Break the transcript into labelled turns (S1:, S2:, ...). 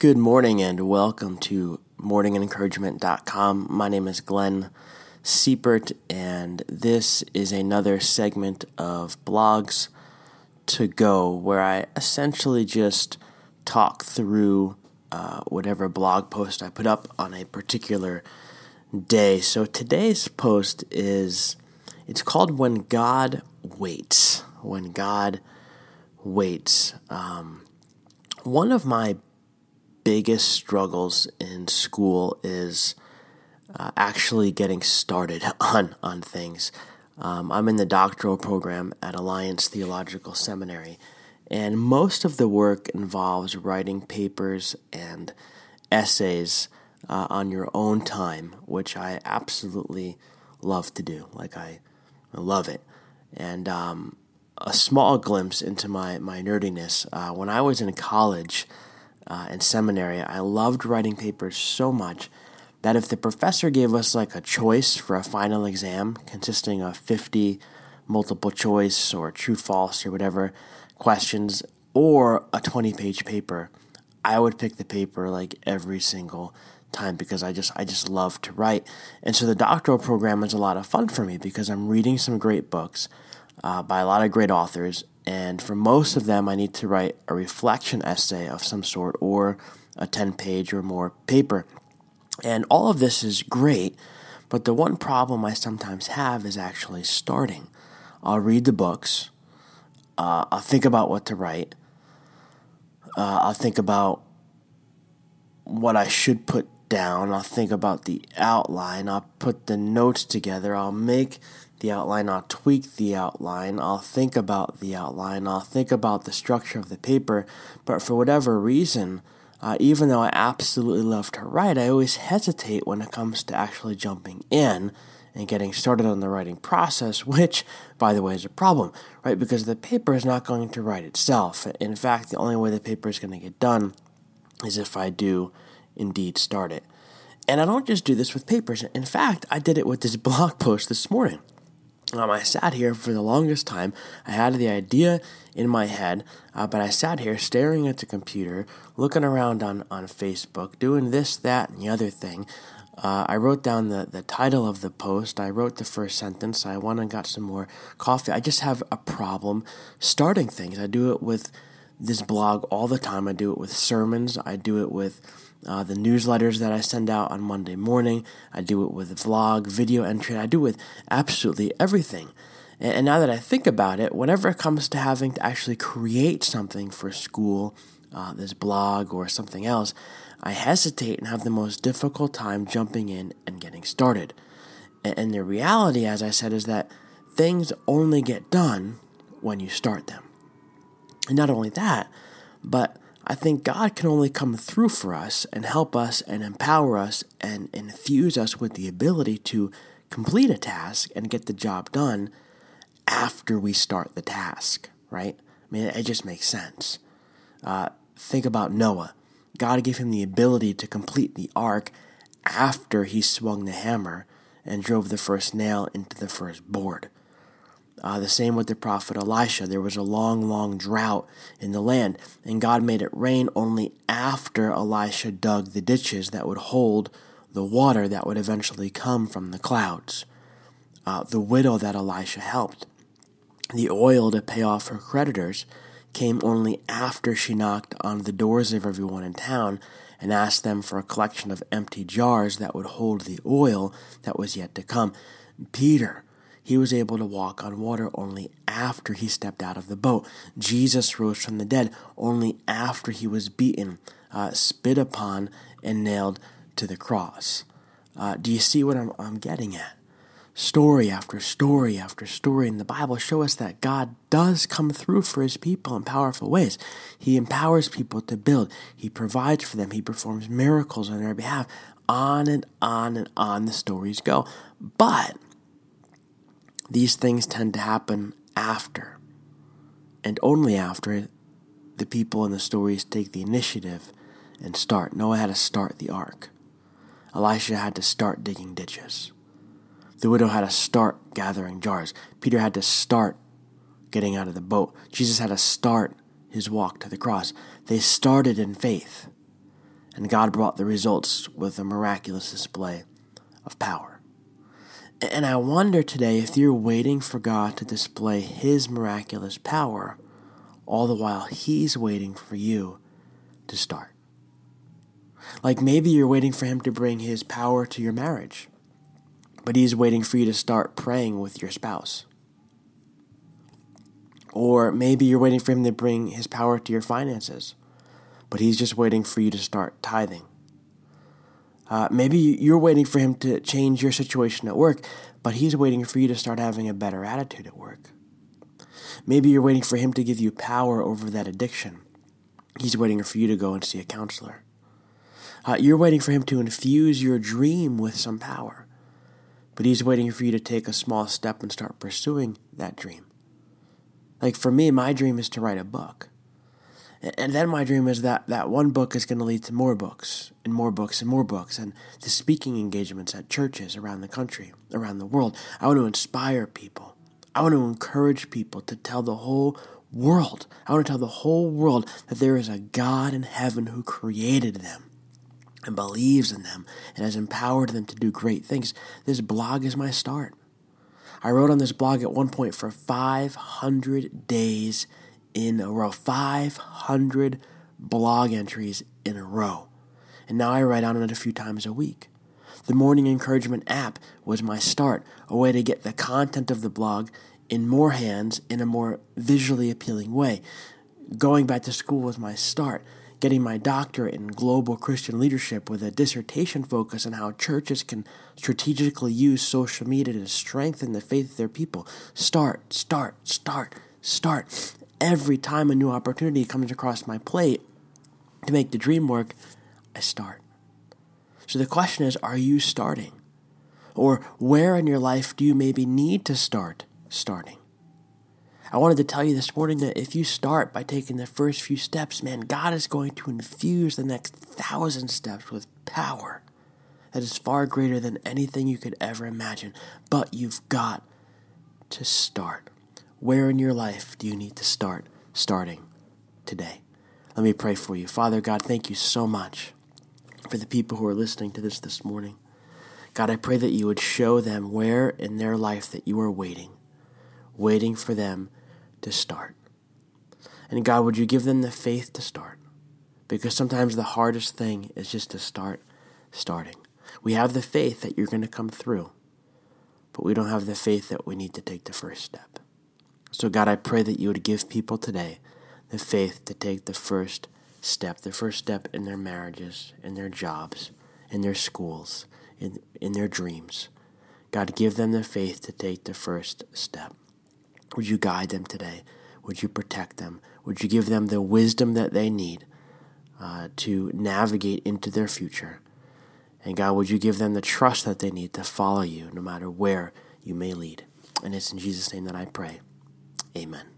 S1: Good morning and welcome to morningencouragement.com. My name is Glenn Siepert, and this is another segment of blogs to go where I essentially just talk through uh, whatever blog post I put up on a particular day. So today's post is it's called When God Waits. When God Waits. Um, one of my biggest struggles in school is uh, actually getting started on on things. Um, I'm in the doctoral program at Alliance Theological Seminary, and most of the work involves writing papers and essays uh, on your own time, which I absolutely love to do. Like I, I love it, and um, a small glimpse into my my nerdiness. Uh, when I was in college uh, in seminary, I loved writing papers so much that if the professor gave us like a choice for a final exam consisting of 50 multiple choice or true false or whatever questions or a 20 page paper, I would pick the paper like every single time because I just I just love to write. And so the doctoral program is a lot of fun for me because I'm reading some great books uh, by a lot of great authors and for most of them, I need to write a reflection essay of some sort or a 10 page or more paper. And all of this is great, but the one problem I sometimes have is actually starting. I'll read the books, uh, I'll think about what to write, uh, I'll think about what I should put down, I'll think about the outline, I'll put the notes together, I'll make the outline, I'll tweak the outline, I'll think about the outline, I'll think about the structure of the paper, but for whatever reason, uh, even though I absolutely love to write, I always hesitate when it comes to actually jumping in and getting started on the writing process, which, by the way, is a problem, right? Because the paper is not going to write itself. In fact, the only way the paper is going to get done is if I do indeed start it. And I don't just do this with papers. In fact, I did it with this blog post this morning. Um, I sat here for the longest time. I had the idea in my head, uh, but I sat here staring at the computer, looking around on, on Facebook, doing this, that, and the other thing. Uh, I wrote down the, the title of the post. I wrote the first sentence. I went and got some more coffee. I just have a problem starting things. I do it with this blog all the time. I do it with sermons. I do it with uh, the newsletters that I send out on Monday morning. I do it with vlog, video entry. I do it with absolutely everything. And, and now that I think about it, whenever it comes to having to actually create something for school, uh, this blog or something else, I hesitate and have the most difficult time jumping in and getting started. And, and the reality, as I said, is that things only get done when you start them. And not only that, but I think God can only come through for us and help us and empower us and infuse us with the ability to complete a task and get the job done after we start the task, right? I mean, it just makes sense. Uh, think about Noah. God gave him the ability to complete the ark after he swung the hammer and drove the first nail into the first board. Uh, the same with the prophet Elisha. There was a long, long drought in the land, and God made it rain only after Elisha dug the ditches that would hold the water that would eventually come from the clouds. Uh, the widow that Elisha helped, the oil to pay off her creditors, came only after she knocked on the doors of everyone in town and asked them for a collection of empty jars that would hold the oil that was yet to come. Peter, he was able to walk on water only after he stepped out of the boat. Jesus rose from the dead only after he was beaten, uh, spit upon, and nailed to the cross. Uh, do you see what I'm, I'm getting at? Story after story after story in the Bible show us that God does come through for his people in powerful ways. He empowers people to build, he provides for them, he performs miracles on their behalf. On and on and on the stories go. But these things tend to happen after, and only after the people in the stories take the initiative and start. Noah had to start the ark. Elisha had to start digging ditches. The widow had to start gathering jars. Peter had to start getting out of the boat. Jesus had to start his walk to the cross. They started in faith. And God brought the results with a miraculous display of power. And I wonder today if you're waiting for God to display His miraculous power, all the while He's waiting for you to start. Like maybe you're waiting for Him to bring His power to your marriage, but He's waiting for you to start praying with your spouse. Or maybe you're waiting for Him to bring His power to your finances, but He's just waiting for you to start tithing. Uh, maybe you're waiting for Him to change your situation at work, but He's waiting for you to start having a better attitude at work. Maybe you're waiting for Him to give you power over that addiction. He's waiting for you to go and see a counselor. Uh, you're waiting for Him to infuse your dream with some power, but He's waiting for you to take a small step and start pursuing that dream. Like for me, my dream is to write a book. And then my dream is that that one book is going to lead to more books and more books and more books and to speaking engagements at churches around the country, around the world. I want to inspire people. I want to encourage people to tell the whole world. I want to tell the whole world that there is a God in heaven who created them and believes in them and has empowered them to do great things. This blog is my start. I wrote on this blog at one point for 500 days in a row, 500 blog entries in a row. And now I write on it a few times a week. The Morning Encouragement app was my start, a way to get the content of the blog in more hands in a more visually appealing way. Going back to school was my start getting my doctorate in global Christian leadership with a dissertation focus on how churches can strategically use social media to strengthen the faith of their people. Start, start, start, start. Every time a new opportunity comes across my plate to make the dream work, I start. So the question is are you starting? Or where in your life do you maybe need to start starting? I wanted to tell you this morning that if you start by taking the first few steps, man, God is going to infuse the next thousand steps with power that is far greater than anything you could ever imagine. But you've got to start. Where in your life do you need to start starting today? Let me pray for you. Father God, thank you so much for the people who are listening to this this morning. God, I pray that you would show them where in their life that you are waiting, waiting for them to start. And God, would you give them the faith to start? Because sometimes the hardest thing is just to start starting. We have the faith that you're going to come through, but we don't have the faith that we need to take the first step. So, God, I pray that you would give people today the faith to take the first step, the first step in their marriages, in their jobs, in their schools, in, in their dreams. God, give them the faith to take the first step. Would you guide them today? Would you protect them? Would you give them the wisdom that they need uh, to navigate into their future? And God, would you give them the trust that they need to follow you no matter where you may lead? And it's in Jesus' name that I pray. Amen.